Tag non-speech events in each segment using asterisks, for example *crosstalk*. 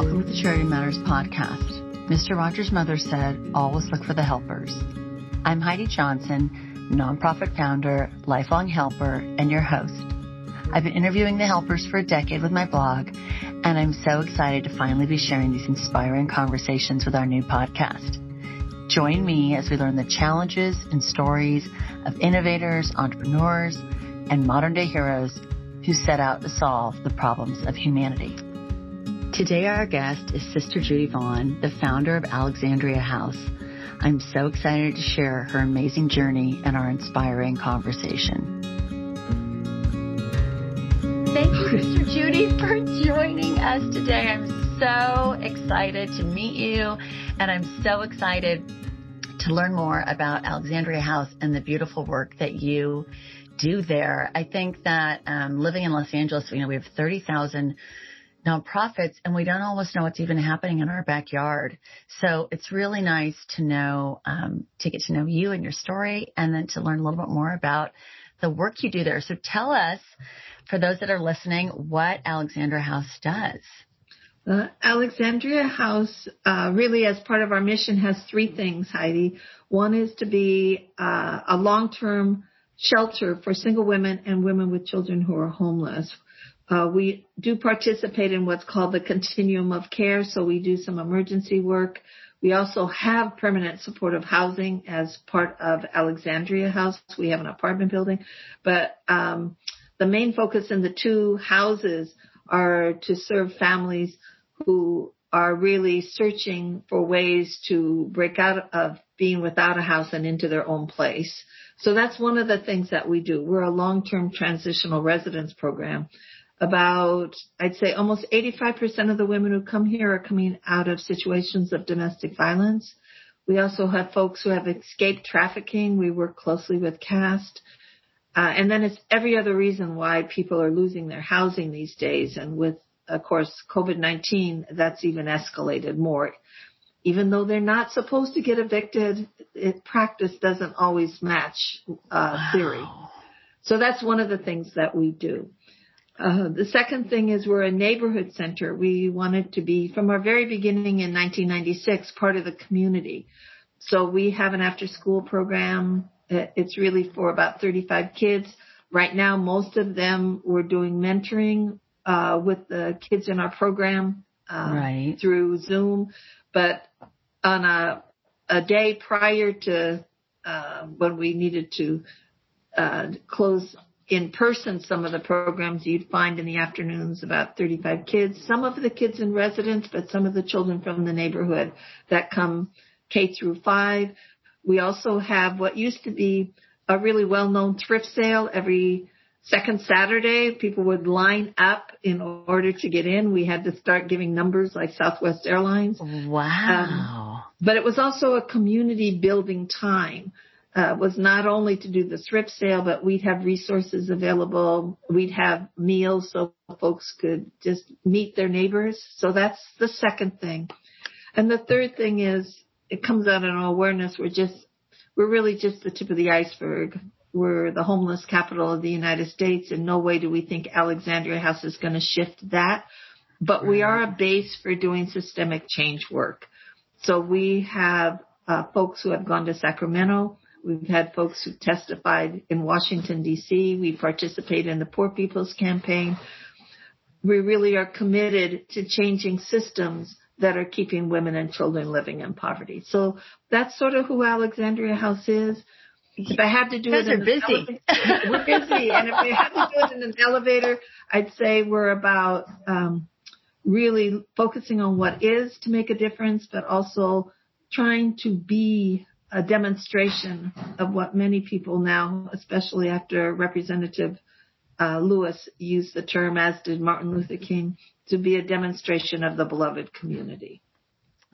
Welcome to the Charity Matters podcast. Mr. Rogers' mother said, always look for the helpers. I'm Heidi Johnson, nonprofit founder, lifelong helper, and your host. I've been interviewing the helpers for a decade with my blog, and I'm so excited to finally be sharing these inspiring conversations with our new podcast. Join me as we learn the challenges and stories of innovators, entrepreneurs, and modern day heroes who set out to solve the problems of humanity. Today, our guest is Sister Judy Vaughn, the founder of Alexandria House. I'm so excited to share her amazing journey and our inspiring conversation. Thank you, Sister Judy, for joining us today. I'm so excited to meet you, and I'm so excited to learn more about Alexandria House and the beautiful work that you do there. I think that um, living in Los Angeles, you know, we have 30,000 nonprofits and we don't almost know what's even happening in our backyard. So it's really nice to know, um, to get to know you and your story and then to learn a little bit more about the work you do there. So tell us, for those that are listening, what Alexandria House does. Uh, Alexandria House, uh, really as part of our mission, has three things, Heidi. One is to be uh, a long-term shelter for single women and women with children who are homeless. Uh, we do participate in what's called the continuum of care, so we do some emergency work. We also have permanent supportive housing as part of Alexandria House. We have an apartment building, but um, the main focus in the two houses are to serve families who are really searching for ways to break out of being without a house and into their own place. So that's one of the things that we do. We're a long-term transitional residence program. About, I'd say almost 85% of the women who come here are coming out of situations of domestic violence. We also have folks who have escaped trafficking. We work closely with CAST. Uh, and then it's every other reason why people are losing their housing these days. And with, of course, COVID-19, that's even escalated more even though they're not supposed to get evicted, it, practice doesn't always match uh, wow. theory. So that's one of the things that we do. Uh, the second thing is we're a neighborhood center. We wanted to be, from our very beginning in 1996, part of the community. So we have an after school program. It's really for about 35 kids. Right now, most of them we're doing mentoring uh, with the kids in our program uh, right. through Zoom. But on a, a day prior to uh, when we needed to uh, close in person some of the programs you'd find in the afternoons about 35 kids, some of the kids in residence, but some of the children from the neighborhood that come K through five. We also have what used to be a really well-known thrift sale every second Saturday, people would line up in order to get in. We had to start giving numbers like Southwest Airlines. Wow. Um, but it was also a community building time. Uh, was not only to do the thrift sale, but we'd have resources available. We'd have meals so folks could just meet their neighbors. So that's the second thing. And the third thing is it comes out in awareness. We're just, we're really just the tip of the iceberg we're the homeless capital of the United States. In no way do we think Alexandria House is going to shift that, but we are a base for doing systemic change work. So we have uh, folks who have gone to Sacramento. We've had folks who testified in Washington D.C. We participate in the Poor People's Campaign. We really are committed to changing systems that are keeping women and children living in poverty. So that's sort of who Alexandria House is if I had to do it, in busy. Elevator, we're busy, and if I had to do it in an elevator, I'd say we're about um, really focusing on what is to make a difference, but also trying to be a demonstration of what many people now, especially after Representative uh, Lewis used the term, as did Martin Luther King, to be a demonstration of the beloved community.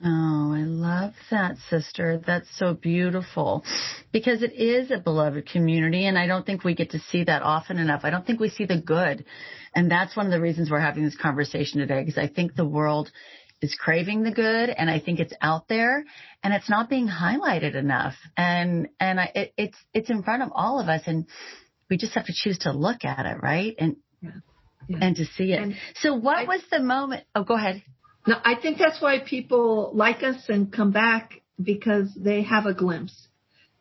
Oh, I love that, sister. That's so beautiful because it is a beloved community and I don't think we get to see that often enough. I don't think we see the good. And that's one of the reasons we're having this conversation today because I think the world is craving the good and I think it's out there and it's not being highlighted enough. And, and I, it, it's, it's in front of all of us and we just have to choose to look at it, right? And, yeah. Yeah. and to see it. And so what I, was the moment? Oh, go ahead. No, I think that's why people like us and come back because they have a glimpse.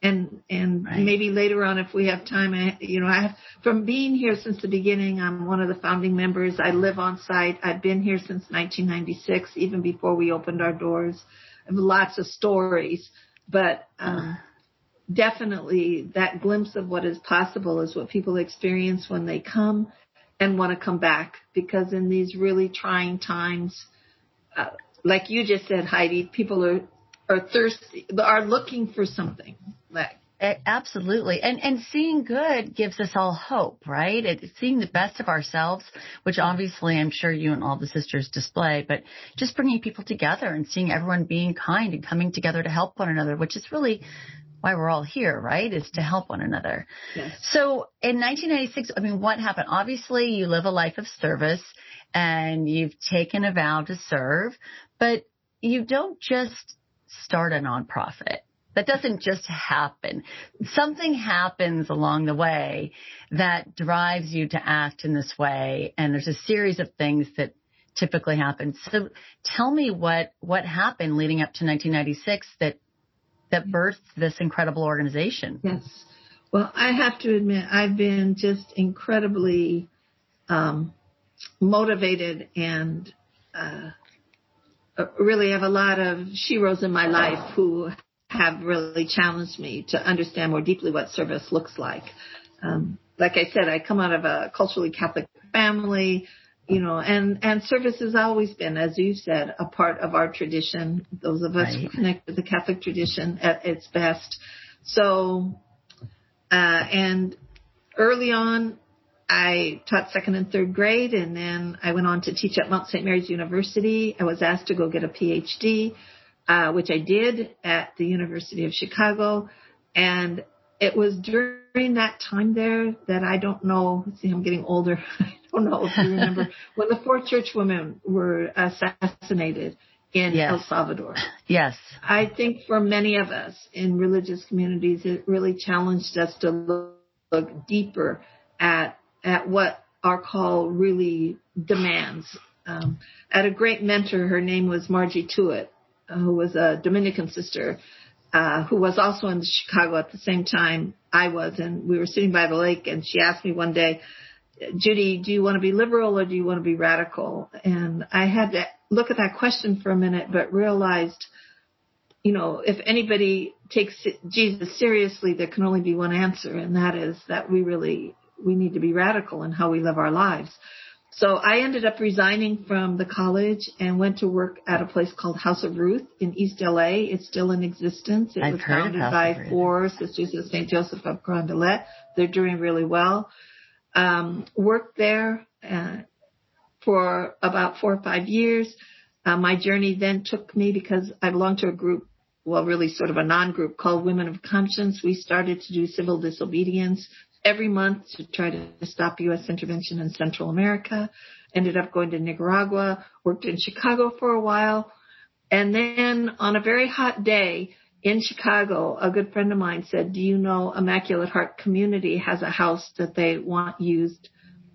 And and right. maybe later on, if we have time, I, you know, I have from being here since the beginning. I'm one of the founding members. I live on site. I've been here since 1996, even before we opened our doors. I have lots of stories, but um, definitely that glimpse of what is possible is what people experience when they come and want to come back. Because in these really trying times, uh, like you just said, Heidi, people are are thirsty, are looking for something. Like Absolutely. And and seeing good gives us all hope, right? It's seeing the best of ourselves, which obviously I'm sure you and all the sisters display, but just bringing people together and seeing everyone being kind and coming together to help one another, which is really why we're all here, right? Is to help one another. Yes. So in 1996, I mean, what happened? Obviously, you live a life of service and you've taken a vow to serve, but you don't just start a nonprofit. That doesn't just happen. Something happens along the way that drives you to act in this way. And there's a series of things that typically happen. So tell me what, what happened leading up to 1996 that, that birthed this incredible organization. Yes. Well, I have to admit, I've been just incredibly um, motivated and uh, really have a lot of sheroes in my life who have really challenged me to understand more deeply what service looks like. Um, like I said, I come out of a culturally Catholic family, you know, and, and service has always been, as you said, a part of our tradition. Those of us right. who connect with the Catholic tradition at its best. So, uh, and early on, I taught second and third grade and then I went on to teach at Mount St. Mary's University. I was asked to go get a PhD uh, which I did at the University of Chicago. And it was during that time there that I don't know, see, I'm getting older. *laughs* I don't know if you remember *laughs* when the four church women were assassinated in yes. El Salvador. *laughs* Yes. I think for many of us in religious communities, it really challenged us to look, look deeper at, at what our call really demands. Um, I had a great mentor. Her name was Margie Tuite who was a Dominican sister, uh, who was also in Chicago at the same time I was, and we were sitting by the lake, and she asked me one day, Judy, do you want to be liberal or do you want to be radical? And I had to look at that question for a minute, but realized, you know, if anybody takes Jesus seriously, there can only be one answer, and that is that we really we need to be radical in how we live our lives. So I ended up resigning from the college and went to work at a place called House of Ruth in East LA. It's still in existence. It I've was founded by four sisters of St. Joseph of Carondelet. They're doing really well. Um, worked there uh, for about four or five years. Uh, my journey then took me because I belonged to a group, well, really sort of a non-group called Women of Conscience. We started to do civil disobedience every month to try to stop U.S. intervention in Central America. Ended up going to Nicaragua, worked in Chicago for a while. And then on a very hot day in Chicago, a good friend of mine said, do you know Immaculate Heart Community has a house that they want used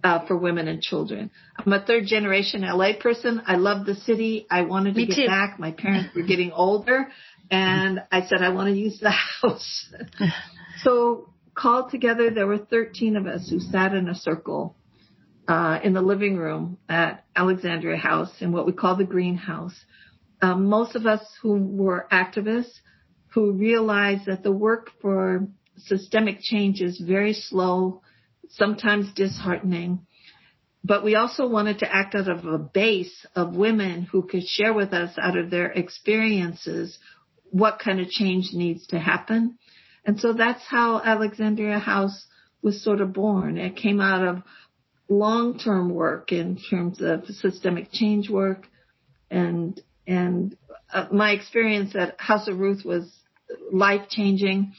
uh, for women and children. I'm a third generation LA person. I love the city. I wanted to Me get too. back. My parents were getting older and I said, I want to use the *laughs* house. *laughs* so called together. There were 13 of us who sat in a circle uh, in the living room at Alexandria House in what we call the greenhouse. Um, most of us who were activists who realized that the work for systemic change is very slow, sometimes disheartening. But we also wanted to act out of a base of women who could share with us out of their experiences what kind of change needs to happen and so that's how Alexandria House was sort of born. It came out of long-term work in terms of systemic change work and and uh, my experience at House of Ruth was life changing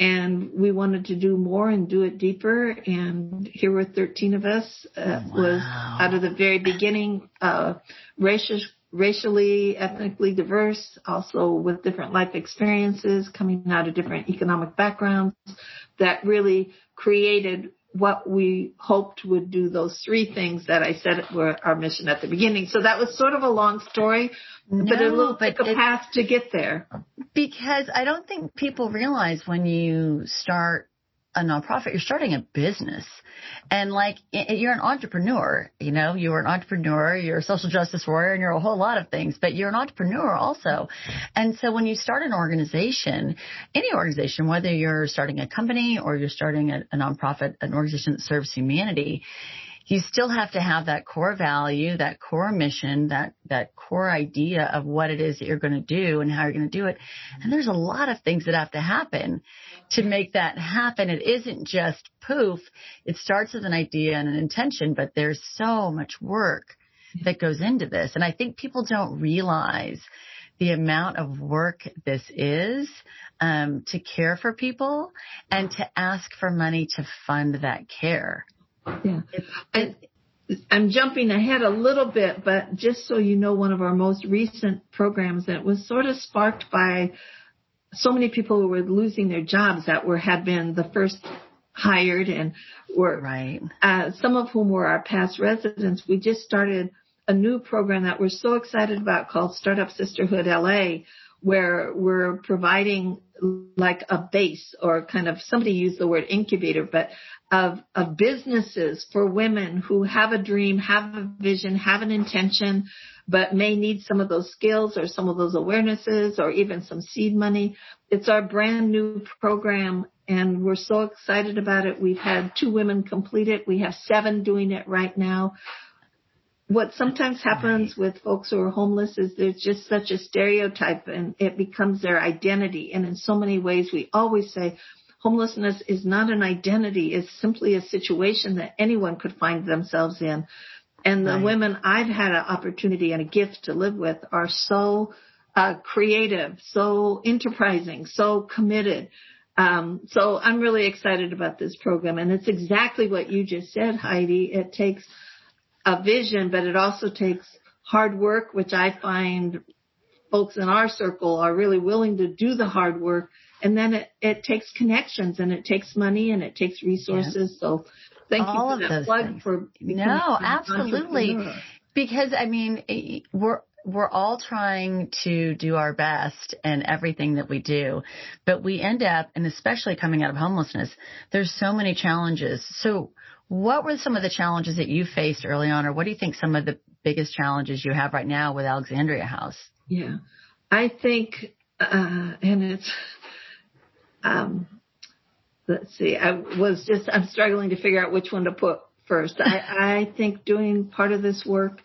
and we wanted to do more and do it deeper and here were 13 of us uh, wow. was out of the very beginning uh, racial racially, ethnically diverse, also with different life experiences, coming out of different economic backgrounds that really created what we hoped would do those three things that I said were our mission at the beginning. So that was sort of a long story, no, but it will take a path to get there. Because I don't think people realize when you start a nonprofit, you're starting a business. And like, you're an entrepreneur, you know, you're an entrepreneur, you're a social justice warrior, and you're a whole lot of things, but you're an entrepreneur also. And so when you start an organization, any organization, whether you're starting a company or you're starting a, a nonprofit, an organization that serves humanity, you still have to have that core value, that core mission, that, that core idea of what it is that you're going to do and how you're going to do it. And there's a lot of things that have to happen to make that happen. It isn't just poof. It starts with an idea and an intention, but there's so much work that goes into this. And I think people don't realize the amount of work this is um, to care for people and to ask for money to fund that care. Yeah. I, I'm jumping ahead a little bit, but just so you know, one of our most recent programs that was sort of sparked by so many people who were losing their jobs that were had been the first hired and were right. Uh, some of whom were our past residents. We just started a new program that we're so excited about called Startup Sisterhood LA, where we're providing like a base or kind of somebody used the word incubator, but of, of businesses for women who have a dream, have a vision, have an intention, but may need some of those skills or some of those awarenesses or even some seed money. It's our brand new program and we're so excited about it. We've had two women complete it. We have seven doing it right now what sometimes happens with folks who are homeless is there's just such a stereotype and it becomes their identity. And in so many ways, we always say homelessness is not an identity. It's simply a situation that anyone could find themselves in. And the right. women I've had an opportunity and a gift to live with are so uh, creative, so enterprising, so committed. Um, so I'm really excited about this program. And it's exactly what you just said, Heidi. It takes a vision, but it also takes hard work, which I find folks in our circle are really willing to do the hard work. And then it, it takes connections and it takes money and it takes resources. Yeah. So thank All you for that plug things. for No, absolutely. Because I mean, we're, we're all trying to do our best in everything that we do, but we end up, and especially coming out of homelessness, there's so many challenges. So what were some of the challenges that you faced early on, or what do you think some of the biggest challenges you have right now with Alexandria House? Yeah, I think, uh, and it's, um, let's see, I was just, I'm struggling to figure out which one to put first. I, *laughs* I think doing part of this work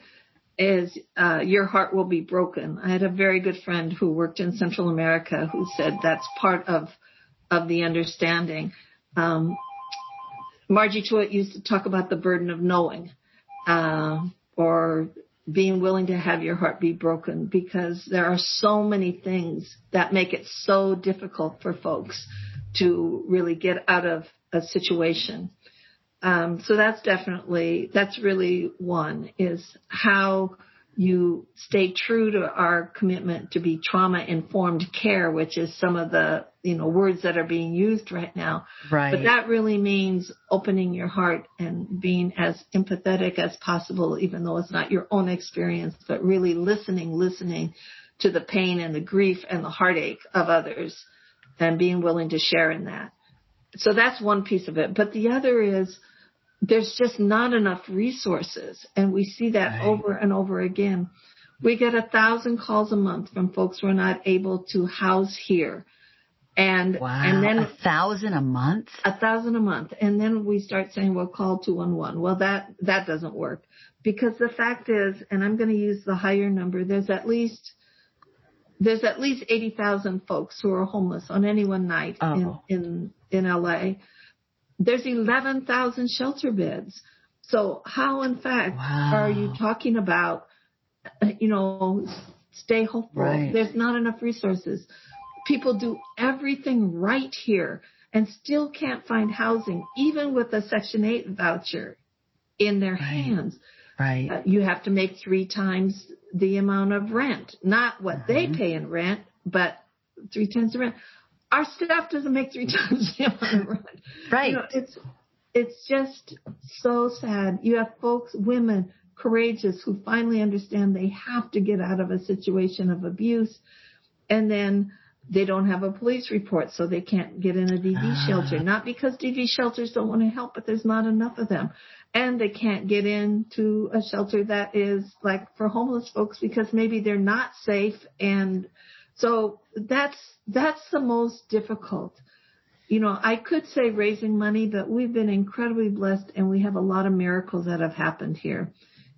is uh, your heart will be broken. I had a very good friend who worked in Central America who said that's part of of the understanding. Um, Margie Tuite used to talk about the burden of knowing, uh, or being willing to have your heart be broken because there are so many things that make it so difficult for folks to really get out of a situation. Um, so that's definitely, that's really one is how you stay true to our commitment to be trauma informed care, which is some of the, you know, words that are being used right now. Right. But that really means opening your heart and being as empathetic as possible, even though it's not your own experience, but really listening, listening to the pain and the grief and the heartache of others and being willing to share in that. So that's one piece of it. But the other is, there's just not enough resources. And we see that right. over and over again. We get a thousand calls a month from folks who are not able to house here. And, wow, and then a thousand a month? A thousand a month. And then we start saying, well, call 211. Well, that, that doesn't work because the fact is, and I'm going to use the higher number, there's at least, there's at least 80,000 folks who are homeless on any one night oh. in, in, in LA there's 11,000 shelter beds. So how in fact wow. are you talking about, you know, stay hopeful? Right. There's not enough resources. People do everything right here and still can't find housing, even with a Section 8 voucher in their right. hands. Right. Uh, you have to make three times the amount of rent, not what mm-hmm. they pay in rent, but three times the rent our staff doesn't make three *laughs* times the amount of rent. Right. You know, it's it's just so sad. You have folks, women, courageous who finally understand they have to get out of a situation of abuse and then they don't have a police report so they can't get in a DV ah. shelter. Not because DV shelters don't want to help, but there's not enough of them. And they can't get into a shelter that is like for homeless folks because maybe they're not safe. And so that's, that's the most difficult. You know, I could say raising money, but we've been incredibly blessed and we have a lot of miracles that have happened here.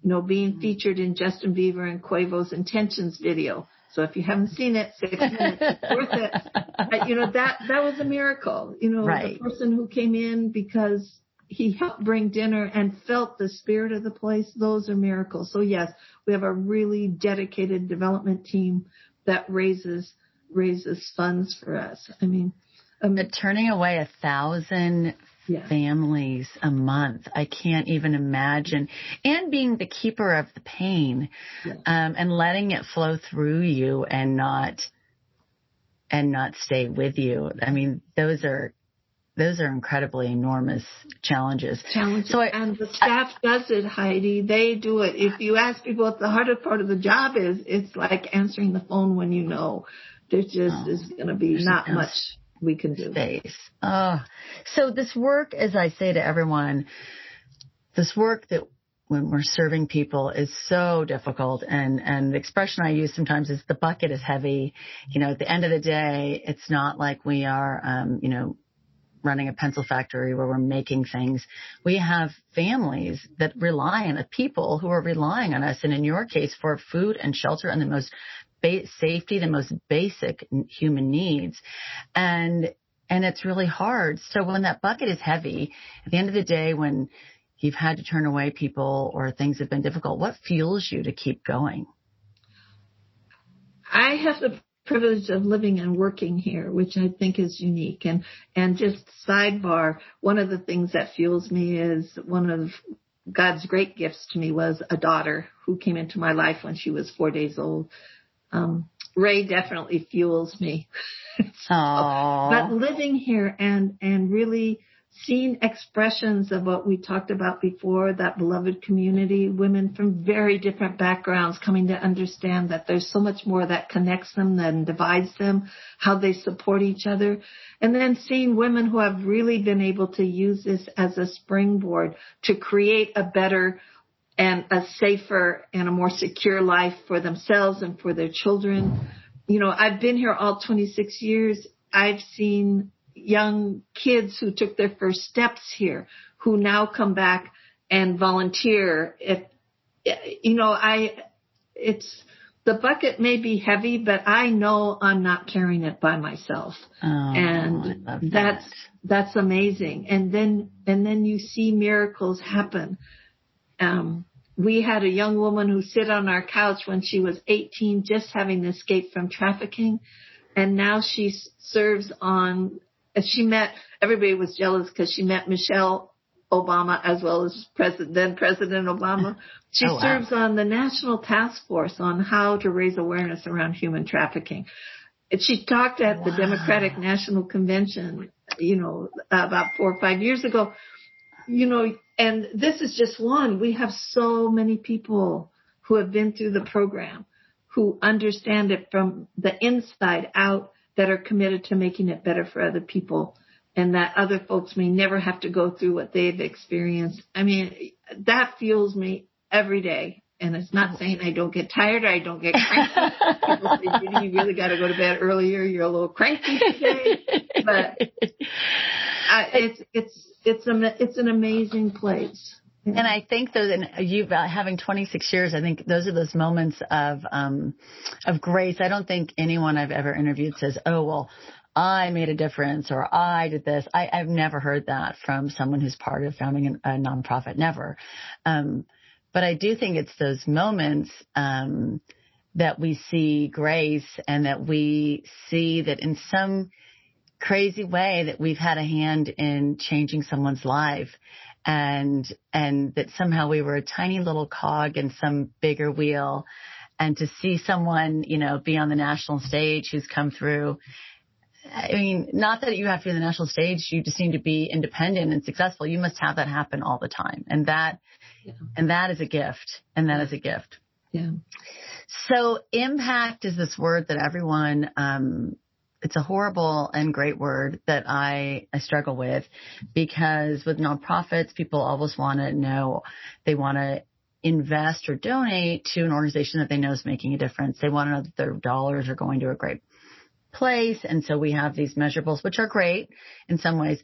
You know, being mm-hmm. featured in Justin Bieber and Quavo's Intentions video so if you haven't seen it, six minutes, worth it. *laughs* you know, that, that was a miracle. You know, right. the person who came in because he helped bring dinner and felt the spirit of the place, those are miracles. So yes, we have a really dedicated development team that raises, raises funds for us. I mean, um, turning away a thousand yeah. families a month. I can't even imagine. And being the keeper of the pain, yeah. um, and letting it flow through you and not, and not stay with you. I mean, those are, those are incredibly enormous challenges. Challenges. So I, and the staff I, does it, Heidi. They do it. If you ask people what the hardest part of the job is, it's like answering the phone when you know there just oh, is going to be not much we can do. Space. Oh, so this work, as I say to everyone, this work that when we're serving people is so difficult and and the expression I use sometimes is the bucket is heavy. You know, at the end of the day, it's not like we are um, you know, running a pencil factory where we're making things. We have families that rely on people who are relying on us and in your case for food and shelter and the most ba- safety, the most basic human needs. And, and it's really hard. So when that bucket is heavy, at the end of the day, when you've had to turn away people or things have been difficult, what fuels you to keep going? I have the privilege of living and working here, which I think is unique. And, and just sidebar, one of the things that fuels me is one of God's great gifts to me was a daughter who came into my life when she was four days old um, Ray definitely fuels me. *laughs* so, but living here and and really seeing expressions of what we talked about before, that beloved community, women from very different backgrounds coming to understand that there's so much more that connects them than divides them, how they support each other. And then seeing women who have really been able to use this as a springboard to create a better and a safer and a more secure life for themselves and for their children. You know, I've been here all 26 years. I've seen young kids who took their first steps here who now come back and volunteer. If, you know, I, it's, the bucket may be heavy, but I know I'm not carrying it by myself. Oh, and that. that's, that's amazing. And then, and then you see miracles happen um, we had a young woman who sit on our couch when she was 18, just having escaped from trafficking. And now she serves on, she met, everybody was jealous because she met Michelle Obama as well as President, then President Obama. *laughs* She oh, wow. serves on the National Task Force on how to raise awareness around human trafficking. And she talked at wow. the Democratic National Convention, you know, about four or five years ago. You know, and this is just one. We have so many people who have been through the program who understand it from the inside out that are committed to making it better for other people and that other folks may never have to go through what they've experienced. I mean, that fuels me every day. And it's not saying I don't get tired or I don't get cranky. People say, you really got to go to bed earlier. You're a little cranky today. But I, it's, it's, it's a, it's an amazing place. And I think though that you uh, having 26 years, I think those are those moments of um, of grace. I don't think anyone I've ever interviewed says, "Oh well, I made a difference" or "I did this." I, I've never heard that from someone who's part of founding a, a nonprofit. Never. Um, but I do think it's those moments um, that we see grace and that we see that in some crazy way that we've had a hand in changing someone's life and and that somehow we were a tiny little cog in some bigger wheel and to see someone you know be on the national stage who's come through I mean, not that you have to be on the national stage. You just need to be independent and successful. You must have that happen all the time. And that, yeah. and that is a gift. And that is a gift. Yeah. So impact is this word that everyone, um, it's a horrible and great word that I, I struggle with because with nonprofits, people always want to know, they want to invest or donate to an organization that they know is making a difference. They want to know that their dollars are going to a great place. And so we have these measurables, which are great in some ways.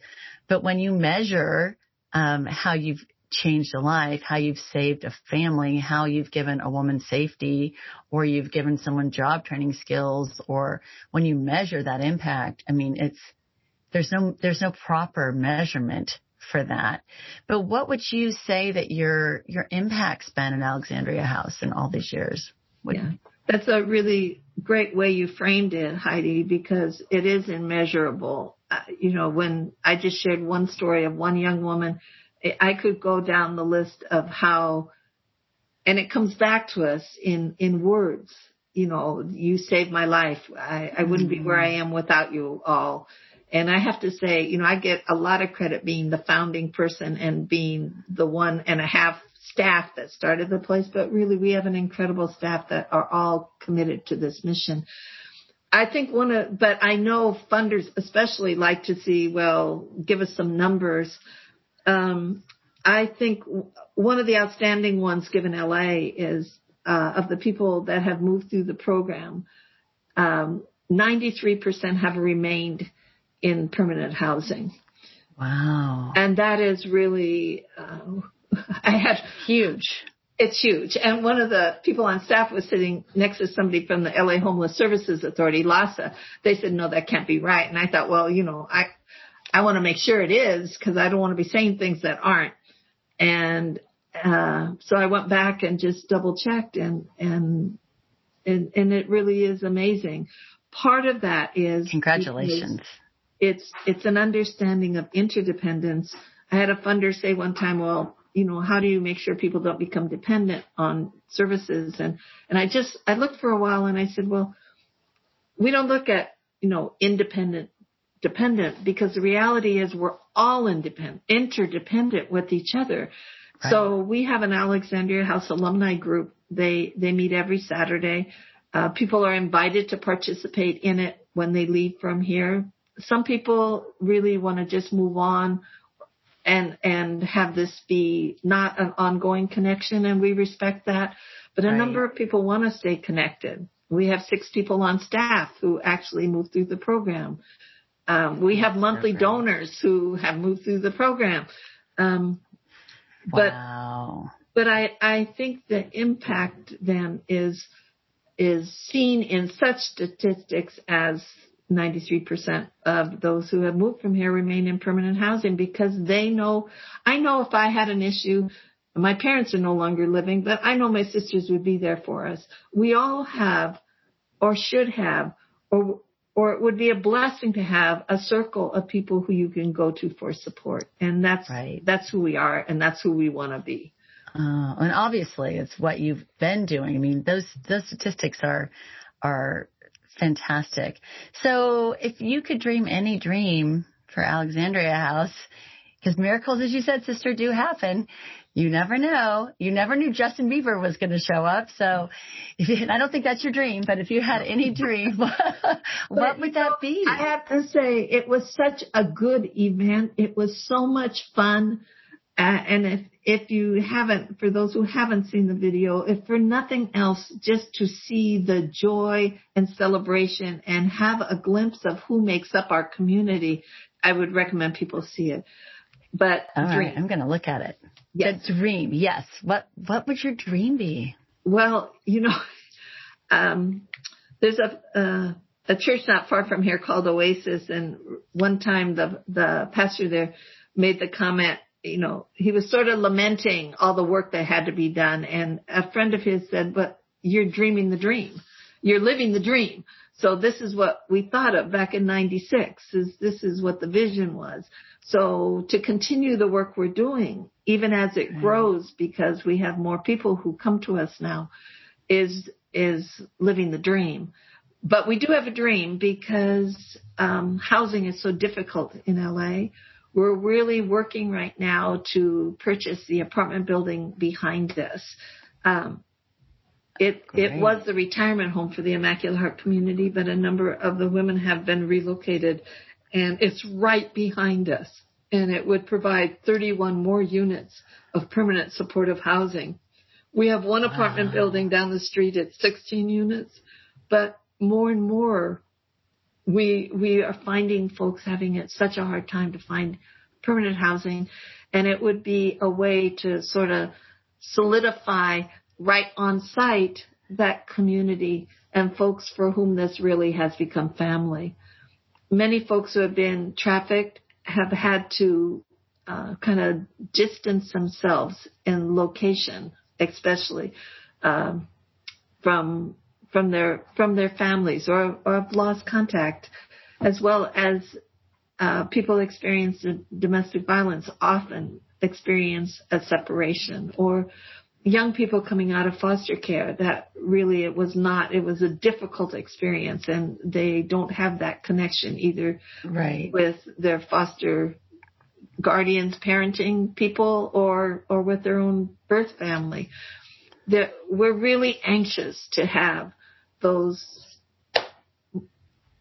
But when you measure um, how you've changed a life, how you've saved a family, how you've given a woman safety, or you've given someone job training skills, or when you measure that impact, I mean, it's there's no there's no proper measurement for that. But what would you say that your your impact's been in Alexandria House in all these years? Yeah, that's a really great way you framed it, Heidi, because it is immeasurable. Uh, you know, when I just shared one story of one young woman, I could go down the list of how, and it comes back to us in in words. You know, you saved my life. I, I wouldn't be where I mm-hmm. am without you all. And I have to say, you know, I get a lot of credit being the founding person and being the one and a half staff that started the place, but really we have an incredible staff that are all committed to this mission. I think one of, but I know funders especially like to see, well, give us some numbers. Um, I think one of the outstanding ones given LA is, uh, of the people that have moved through the program, um, 93% have remained in permanent housing. Wow. And that is really, uh, *laughs* I had huge. It's huge. And one of the people on staff was sitting next to somebody from the LA Homeless Services Authority, LAHSA. They said, no, that can't be right. And I thought, well, you know, I, I want to make sure it is because I don't want to be saying things that aren't. And, uh, so I went back and just double checked and, and, and, and it really is amazing. Part of that is congratulations it's it's an understanding of interdependence. I had a funder say one time, well, you know, how do you make sure people don't become dependent on services? And and I just I looked for a while and I said, well, we don't look at you know independent dependent because the reality is we're all independent interdependent with each other. Right. So we have an Alexandria House alumni group. They they meet every Saturday. Uh, people are invited to participate in it when they leave from here some people really want to just move on and and have this be not an ongoing connection and we respect that but a right. number of people want to stay connected we have six people on staff who actually move through the program um, we have monthly donors who have moved through the program um, but wow. but i i think the impact then is is seen in such statistics as 93% of those who have moved from here remain in permanent housing because they know, I know if I had an issue, my parents are no longer living, but I know my sisters would be there for us. We all have or should have or or it would be a blessing to have a circle of people who you can go to for support. And that's right. that's who we are and that's who we want to be. Uh, and obviously it's what you've been doing. I mean, those those statistics are are Fantastic. So if you could dream any dream for Alexandria House, because miracles, as you said, sister, do happen. You never know. You never knew Justin Bieber was going to show up. So you, I don't think that's your dream, but if you had any dream, *laughs* what would that be? I have to say it was such a good event. It was so much fun. Uh, and if if you haven't, for those who haven't seen the video, if for nothing else, just to see the joy and celebration and have a glimpse of who makes up our community, I would recommend people see it. But all dream. right, I'm going to look at it. Yes. The dream, yes. What what would your dream be? Well, you know, *laughs* um, there's a uh, a church not far from here called Oasis, and one time the the pastor there made the comment you know, he was sort of lamenting all the work that had to be done. And a friend of his said, but you're dreaming the dream. You're living the dream. So this is what we thought of back in 96 is this is what the vision was. So to continue the work we're doing, even as it mm-hmm. grows, because we have more people who come to us now, is, is living the dream. but we do have a dream because um, housing is so difficult in LA. We're really working right now to purchase the apartment building behind us. Um, it Great. it was the retirement home for the Immaculate Heart community, but a number of the women have been relocated, and it's right behind us. And it would provide 31 more units of permanent supportive housing. We have one apartment wow. building down the street at 16 units, but more and more we we are finding folks having it such a hard time to find permanent housing and it would be a way to sort of solidify right on site that community and folks for whom this really has become family. Many folks who have been trafficked have had to uh, kind of distance themselves in location, especially um, from from their from their families or, or have lost contact, as well as uh, people experience domestic violence often experience a separation or young people coming out of foster care that really it was not it was a difficult experience and they don't have that connection either right with their foster guardians parenting people or or with their own birth family that we're really anxious to have those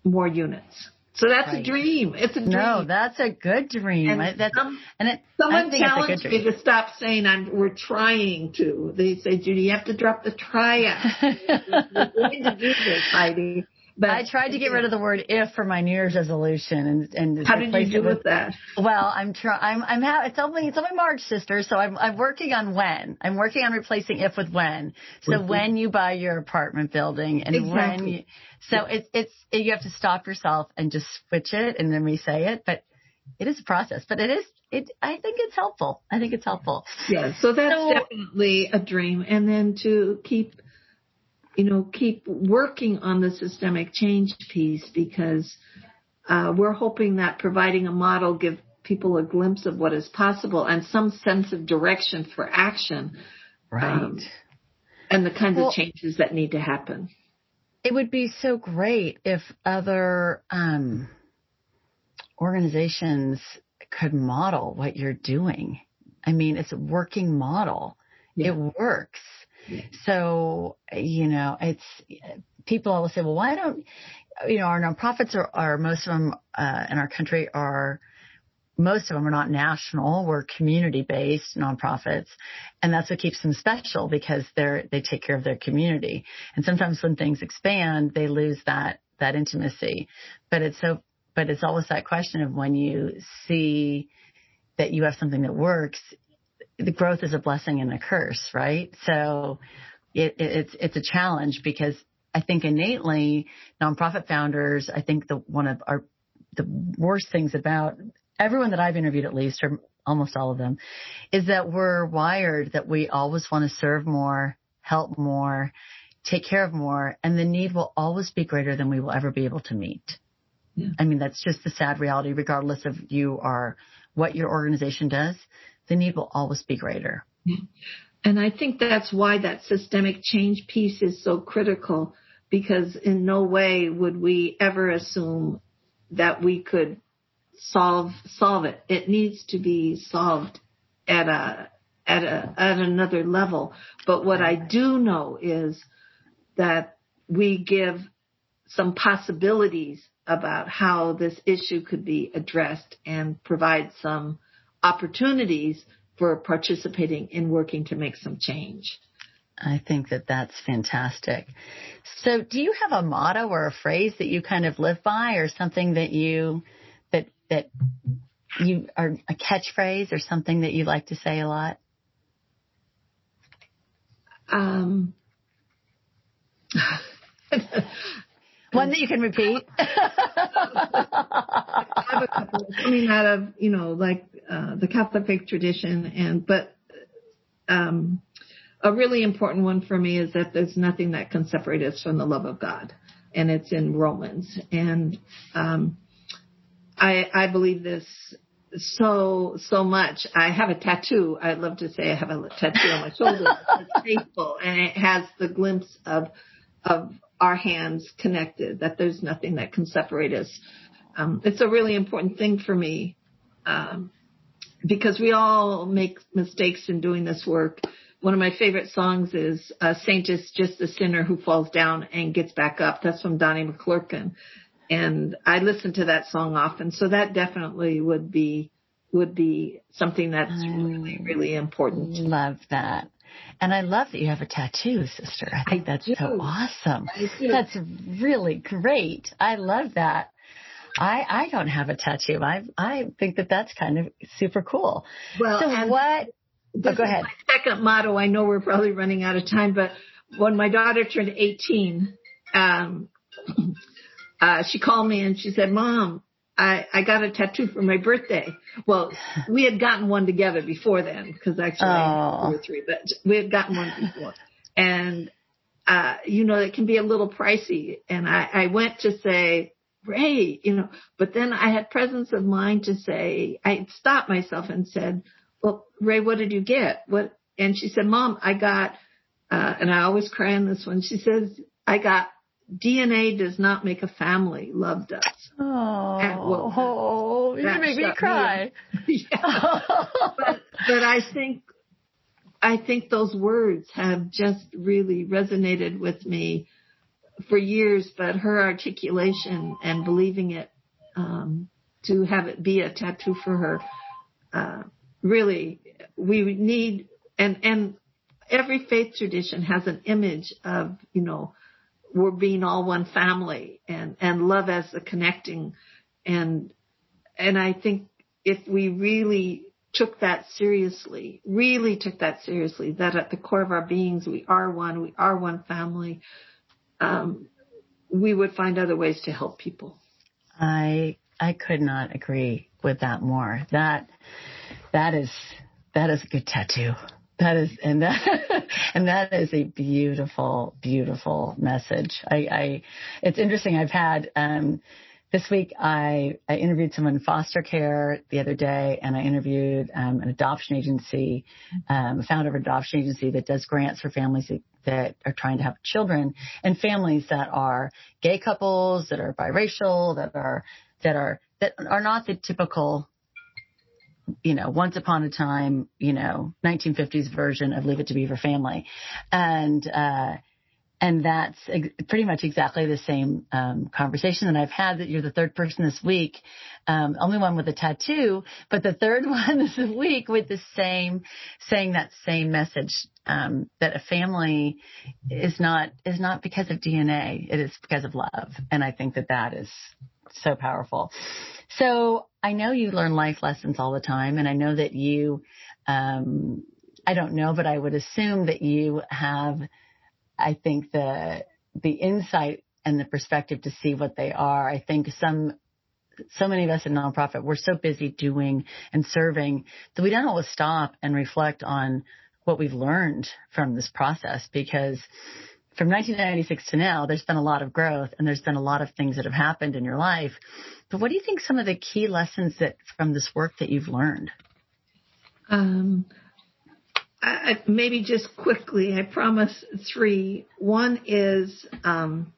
more units. So that's right. a dream. It's a dream. No, that's a good dream. And, that's, some, and it, someone challenged me to stop saying I'm, we're trying to. They say, Judy, you have to drop the try *laughs* out. we're going to do this, Heidi. But I tried to get rid of the word if for my New Year's resolution, and and how did you do with, with that? Well, I'm trying. I'm I'm ha- it's only it's only March, sister. So I'm I'm working on when. I'm working on replacing if with when. So mm-hmm. when you buy your apartment building, and exactly. when you, so it's it's it, you have to stop yourself and just switch it and then re-say it. But it is a process. But it is it. I think it's helpful. I think it's helpful. Yeah. So that's so, definitely a dream, and then to keep you know, keep working on the systemic change piece because uh, we're hoping that providing a model give people a glimpse of what is possible and some sense of direction for action. Right. Um, and the kinds well, of changes that need to happen. It would be so great if other um, organizations could model what you're doing. I mean, it's a working model. Yeah. It works. So, you know, it's people always say, well, why don't, you know, our nonprofits are, are most of them uh, in our country are, most of them are not national. We're community based nonprofits. And that's what keeps them special because they're, they take care of their community. And sometimes when things expand, they lose that, that intimacy. But it's so, but it's always that question of when you see that you have something that works, the growth is a blessing and a curse, right? So it, it, it's it's a challenge because I think innately nonprofit founders, I think the one of our the worst things about everyone that I've interviewed at least, or almost all of them, is that we're wired that we always want to serve more, help more, take care of more, and the need will always be greater than we will ever be able to meet. Yeah. I mean, that's just the sad reality, regardless of you are what your organization does the need will always be greater. And I think that's why that systemic change piece is so critical because in no way would we ever assume that we could solve solve it. It needs to be solved at a at a at another level. But what I do know is that we give some possibilities about how this issue could be addressed and provide some opportunities for participating in working to make some change. I think that that's fantastic. So, do you have a motto or a phrase that you kind of live by, or something that you that that you are a catchphrase or something that you like to say a lot? Um, *laughs* One that you can repeat. *laughs* I have a couple coming out of, you know, like uh, the Catholic faith tradition, and but um, a really important one for me is that there's nothing that can separate us from the love of God, and it's in Romans. And um, I I believe this so so much. I have a tattoo. I'd love to say I have a tattoo on my shoulder. it's faithful, and it has the glimpse of of our hands connected, that there's nothing that can separate us. Um, it's a really important thing for me um, because we all make mistakes in doing this work. One of my favorite songs is "A Saint is Just a Sinner Who Falls Down and Gets Back Up." That's from Donnie McClurkin, and I listen to that song often. So that definitely would be would be something that's mm. really really important. Love that. And I love that you have a tattoo, sister. I think I that's do. so awesome. That's really great. I love that. I I don't have a tattoo. I I think that that's kind of super cool. Well, so what? Oh, go ahead. second motto. I know we're probably running out of time, but when my daughter turned 18, um, *clears throat* uh, she called me and she said, "Mom, I, I got a tattoo for my birthday. Well, *sighs* we had gotten one together before then because actually oh. two or three, but we had gotten one before. And, uh, you know, it can be a little pricey. And I, I went to say, Ray, you know, but then I had presence of mind to say, I stopped myself and said, well, Ray, what did you get? What? And she said, mom, I got, uh, and I always cry on this one. She says, I got DNA does not make a family. Love does. Oh, oh you make me cry. Me *laughs* but, but I think, I think those words have just really resonated with me for years, but her articulation and believing it, um, to have it be a tattoo for her, uh, really, we need, and, and every faith tradition has an image of, you know, we're being all one family and, and love as the connecting. And, and I think if we really took that seriously, really took that seriously, that at the core of our beings, we are one, we are one family, um, we would find other ways to help people. I, I could not agree with that more. That, that is, that is a good tattoo. That is, and that, *laughs* and that is a beautiful, beautiful message. I, I it's interesting. I've had, um, this week I, I interviewed someone in foster care the other day and I interviewed um, an adoption agency, um, a founder of an adoption agency that does grants for families that, that are trying to have children and families that are gay couples, that are biracial, that are, that are, that are not the typical you know, once upon a time, you know, 1950s version of Leave It to Beaver Family. And, uh, and that's ex- pretty much exactly the same um, conversation that I've had. That you're the third person this week, um, only one with a tattoo, but the third *laughs* one this week with the same, saying that same message um, that a family is not is not because of DNA. It is because of love, and I think that that is so powerful. So I know you learn life lessons all the time, and I know that you, um, I don't know, but I would assume that you have, I think the the insight and the perspective to see what they are. I think some so many of us in nonprofit, we're so busy doing and serving that we don't always stop and reflect on what we've learned from this process because from 1996 to now, there's been a lot of growth and there's been a lot of things that have happened in your life. But what do you think some of the key lessons that from this work that you've learned? Um, I, maybe just quickly, I promise three. One is, um,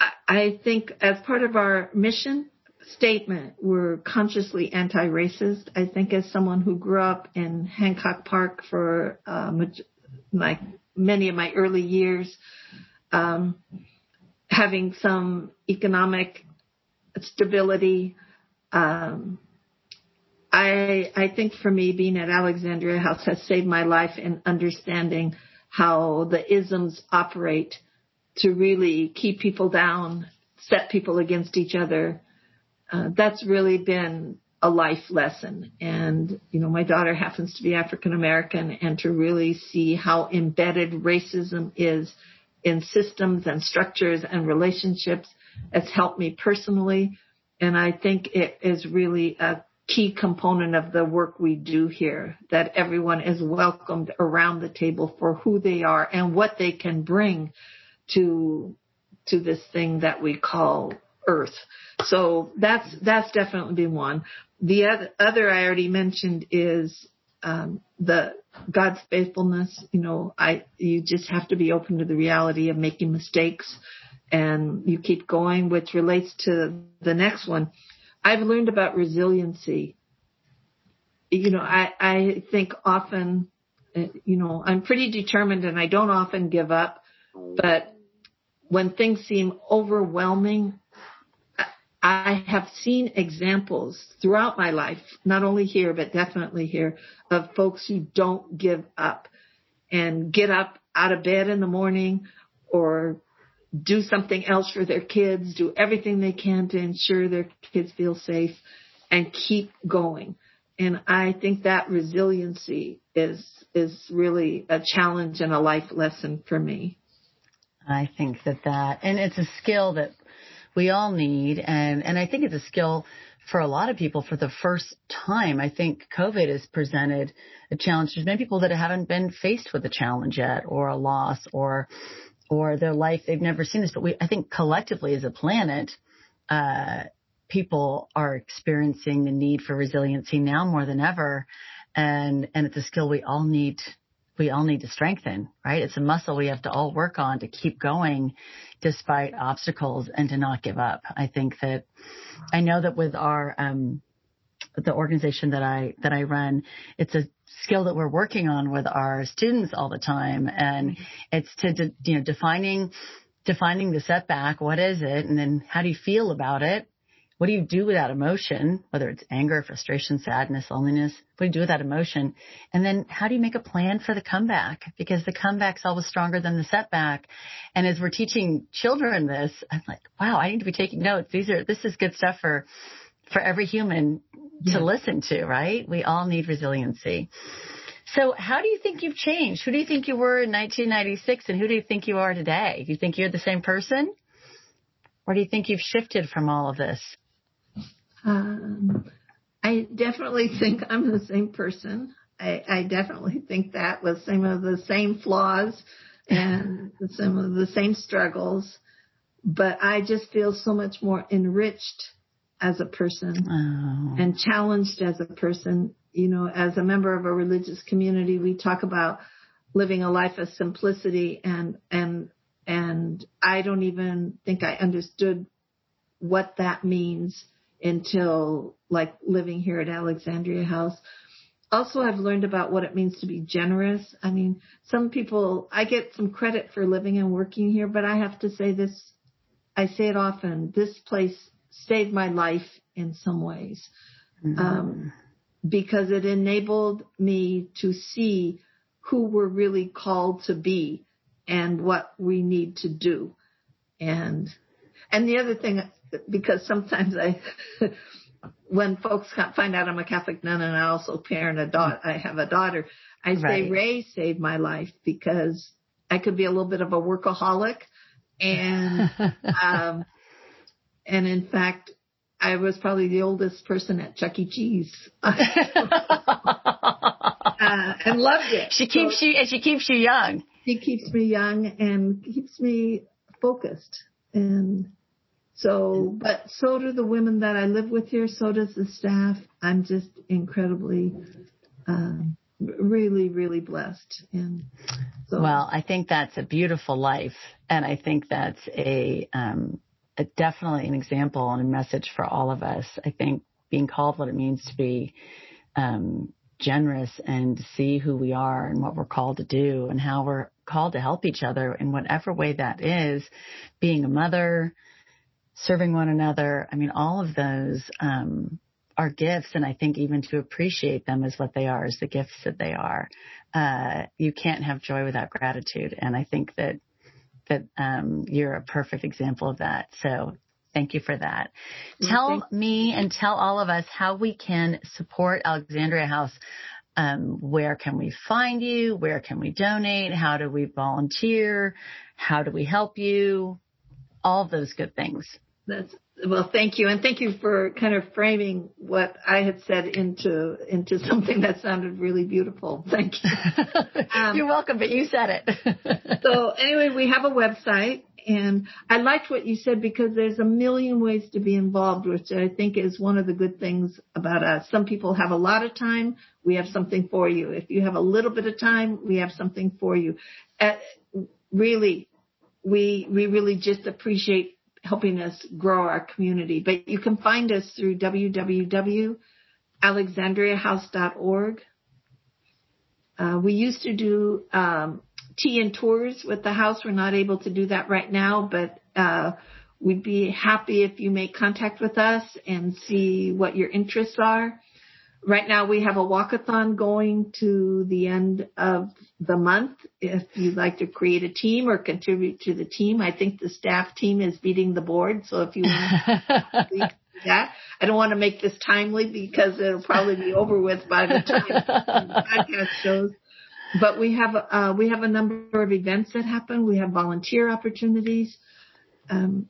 I, I think as part of our mission statement, we're consciously anti-racist. I think as someone who grew up in Hancock Park for uh, my many of my early years, um, having some economic stability. Um, I I think for me, being at Alexandria House has saved my life in understanding how the isms operate to really keep people down, set people against each other. Uh, that's really been a life lesson. And, you know, my daughter happens to be African American and to really see how embedded racism is in systems and structures and relationships has helped me personally. And I think it is really a key component of the work we do here, that everyone is welcomed around the table for who they are and what they can bring to, to this thing that we call earth. So that's, that's definitely been one. The other, other I already mentioned is um, the God's faithfulness. You know, I you just have to be open to the reality of making mistakes, and you keep going, which relates to the next one. I've learned about resiliency. You know, I I think often, uh, you know, I'm pretty determined, and I don't often give up, but when things seem overwhelming, I have seen examples throughout my life, not only here, but definitely here, of folks who don't give up and get up out of bed in the morning or do something else for their kids, do everything they can to ensure their kids feel safe and keep going. And I think that resiliency is, is really a challenge and a life lesson for me. I think that that, and it's a skill that we all need. And, and I think it's a skill for a lot of people for the first time. I think COVID has presented a challenge. There's many people that haven't been faced with a challenge yet or a loss or, or their life. They've never seen this, but we, I think collectively as a planet, uh, people are experiencing the need for resiliency now more than ever. And, and it's a skill we all need we all need to strengthen, right? It's a muscle we have to all work on to keep going despite obstacles and to not give up. I think that I know that with our, um, the organization that I, that I run, it's a skill that we're working on with our students all the time. And mm-hmm. it's to, de, you know, defining, defining the setback. What is it? And then how do you feel about it? What do you do with that emotion? Whether it's anger, frustration, sadness, loneliness. What do you do with that emotion? And then how do you make a plan for the comeback? Because the comeback's always stronger than the setback. And as we're teaching children this, I'm like, wow, I need to be taking notes. These are, this is good stuff for, for every human to listen to, right? We all need resiliency. So how do you think you've changed? Who do you think you were in 1996 and who do you think you are today? Do you think you're the same person? Or do you think you've shifted from all of this? Um, I definitely think I'm the same person. I, I definitely think that with some of the same flaws and some of the same struggles, but I just feel so much more enriched as a person oh. and challenged as a person. You know, as a member of a religious community, we talk about living a life of simplicity and, and, and I don't even think I understood what that means until like living here at Alexandria House. Also, I've learned about what it means to be generous. I mean, some people, I get some credit for living and working here, but I have to say this, I say it often, this place saved my life in some ways. Mm-hmm. Um, because it enabled me to see who we're really called to be and what we need to do. And, and the other thing because sometimes I, *laughs* when folks find out I'm a Catholic nun and I also parent a daughter, I have a daughter, I say. Ray saved my life because I could be a little bit of a workaholic and, *laughs* um, and in fact, I was probably the oldest person at Chuck E. Cheese. *laughs* uh, and loved it. She keeps so, you, and she keeps you young. She keeps me young and keeps me focused. And so, but so do the women that I live with here. So does the staff. I'm just incredibly, um, really, really blessed. And so. Well, I think that's a beautiful life. And I think that's a, um, a definitely an example and a message for all of us. I think being called what it means to be, um, generous and see who we are and what we're called to do and how we're called to help each other in whatever way that is, being a mother, serving one another. I mean, all of those um, are gifts, and I think even to appreciate them as what they are, as the gifts that they are. Uh, you can't have joy without gratitude, and I think that that um, you're a perfect example of that. So. Thank you for that. Tell me and tell all of us how we can support Alexandria House um, where can we find you? Where can we donate? How do we volunteer? How do we help you? All those good things. That's well, thank you, and thank you for kind of framing what I had said into into *laughs* something that sounded really beautiful. Thank you. *laughs* Um, You're welcome, but you said it. *laughs* so anyway, we have a website, And I liked what you said because there's a million ways to be involved, which I think is one of the good things about us. Some people have a lot of time. We have something for you. If you have a little bit of time, we have something for you. Uh, really, we, we really just appreciate helping us grow our community. But you can find us through www.alexandriahouse.org. Uh, we used to do um, tea and tours with the house. We're not able to do that right now, but uh, we'd be happy if you make contact with us and see what your interests are. Right now we have a walkathon going to the end of the month. If you'd like to create a team or contribute to the team, I think the staff team is beating the board. So if you want to *laughs* that, I don't want to make this timely because it'll probably be over with by the time the podcast shows. But we have uh, we have a number of events that happen. We have volunteer opportunities. Um,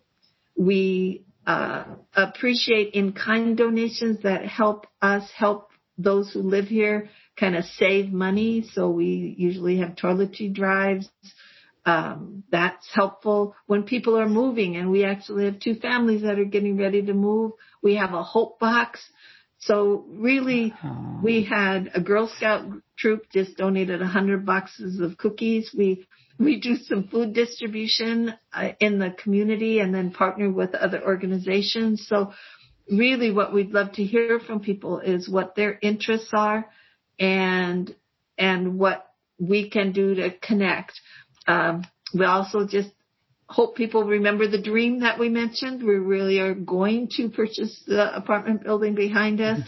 we uh, appreciate in-kind donations that help us help those who live here kind of save money. So we usually have toiletry drives. Um, that's helpful when people are moving and we actually have two families that are getting ready to move. We have a hope box. So really we had a Girl Scout troop just donated a hundred boxes of cookies. We we do some food distribution uh, in the community and then partner with other organizations. So really what we'd love to hear from people is what their interests are and, and what we can do to connect. Um, we also just hope people remember the dream that we mentioned. We really are going to purchase the apartment building behind us.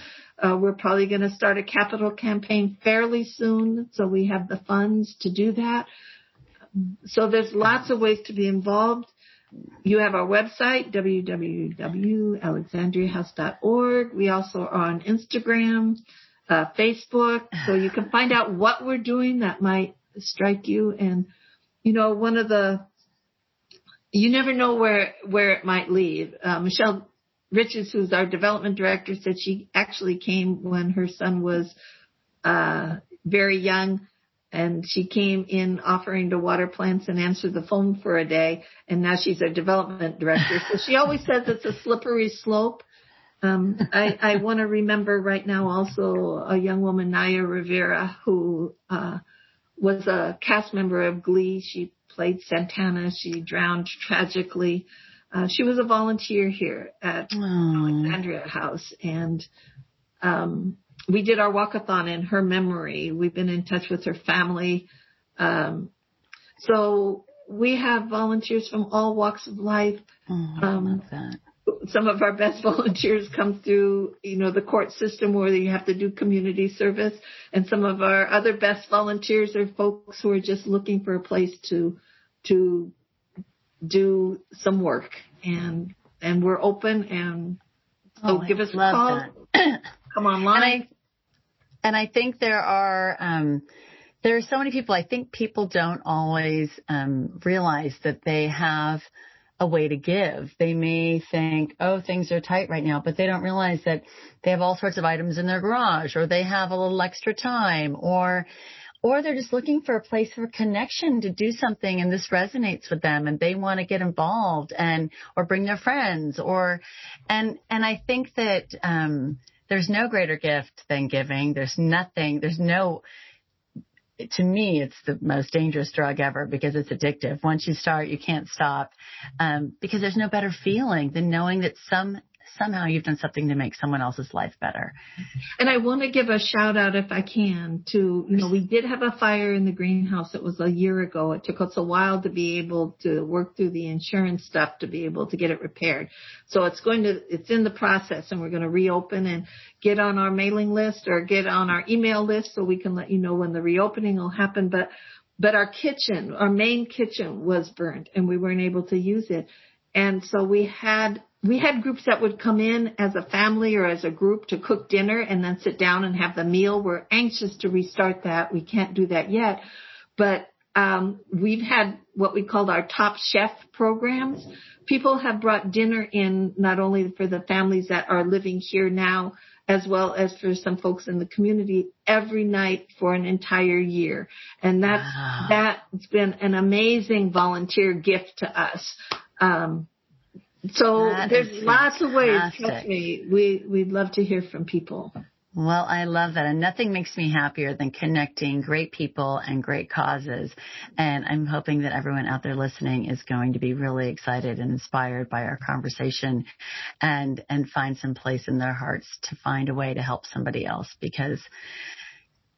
Uh, we're probably going to start a capital campaign fairly soon, so we have the funds to do that. So there's lots of ways to be involved. You have our website, www.alexandriahouse.org. We also are on Instagram, uh, Facebook, so you can find out what we're doing that might strike you. And, you know, one of the, you never know where, where it might lead. Uh, Michelle Richards, who's our development director, said she actually came when her son was, uh, very young and she came in offering to water plants and answer the phone for a day. And now she's a development director. So she always says it's a slippery slope. Um, I, I want to remember right now also a young woman Naya Rivera who uh, was a cast member of Glee. She played Santana. She drowned tragically. Uh, she was a volunteer here at Aww. Alexandria House. And um, we did our walkathon in her memory. We've been in touch with her family. Um, so we have volunteers from all walks of life. Oh, I um, love that. Some of our best *laughs* volunteers come through, you know, the court system where you have to do community service. And some of our other best volunteers are folks who are just looking for a place to, to do some work. And, and we're open and so oh, give us a call. *clears throat* Come online. And I, and I think there are, um, there are so many people. I think people don't always um, realize that they have a way to give. They may think, oh, things are tight right now, but they don't realize that they have all sorts of items in their garage, or they have a little extra time, or or they're just looking for a place for connection to do something and this resonates with them and they want to get involved and or bring their friends or and and I think that um there's no greater gift than giving. There's nothing, there's no, to me, it's the most dangerous drug ever because it's addictive. Once you start, you can't stop. Um, because there's no better feeling than knowing that some somehow you've done something to make someone else's life better. And I want to give a shout out if I can to, you know, we did have a fire in the greenhouse. It was a year ago. It took us a while to be able to work through the insurance stuff to be able to get it repaired. So it's going to, it's in the process and we're going to reopen and get on our mailing list or get on our email list so we can let you know when the reopening will happen. But but our kitchen, our main kitchen was burned and we weren't able to use it. And so we had we had groups that would come in as a family or as a group to cook dinner and then sit down and have the meal. We're anxious to restart that. We can't do that yet, but um, we've had what we called our top chef programs. People have brought dinner in not only for the families that are living here now as well as for some folks in the community every night for an entire year. And that's, wow. that's been an amazing volunteer gift to us. Um, so that there's lots of ways. Trust me, we we'd love to hear from people. Well, I love that. And nothing makes me happier than connecting great people and great causes. And I'm hoping that everyone out there listening is going to be really excited and inspired by our conversation and, and find some place in their hearts to find a way to help somebody else because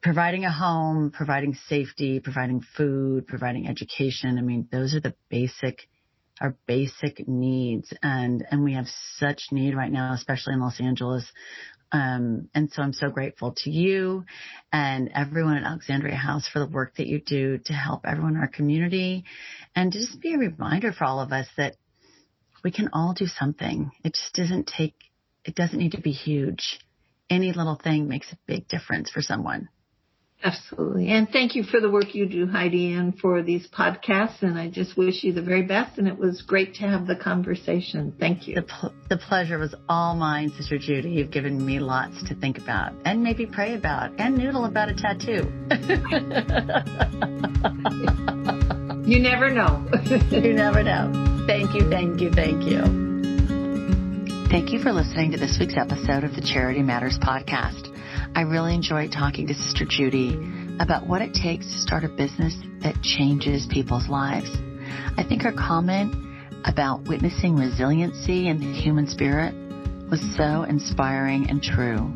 providing a home, providing safety, providing food, providing education. I mean, those are the basic our basic needs and and we have such need right now especially in Los Angeles um, and so I'm so grateful to you and everyone at Alexandria House for the work that you do to help everyone in our community and to just be a reminder for all of us that we can all do something. It just doesn't take, it doesn't need to be huge. Any little thing makes a big difference for someone. Absolutely. And thank you for the work you do, Heidi, and for these podcasts. And I just wish you the very best. And it was great to have the conversation. Thank you. The, pl- the pleasure was all mine, Sister Judy. You've given me lots to think about and maybe pray about and noodle about a tattoo. *laughs* you never know. *laughs* you never know. Thank you, thank you, thank you. Thank you for listening to this week's episode of the Charity Matters podcast. I really enjoyed talking to Sister Judy about what it takes to start a business that changes people's lives. I think her comment about witnessing resiliency in the human spirit was so inspiring and true.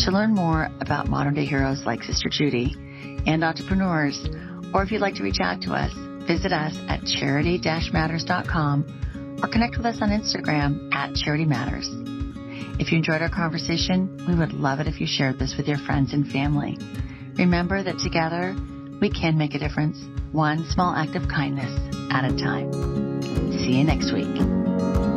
To learn more about modern day heroes like Sister Judy and entrepreneurs, or if you'd like to reach out to us, visit us at charity-matters.com or connect with us on Instagram at Charity Matters. If you enjoyed our conversation, we would love it if you shared this with your friends and family. Remember that together we can make a difference, one small act of kindness at a time. See you next week.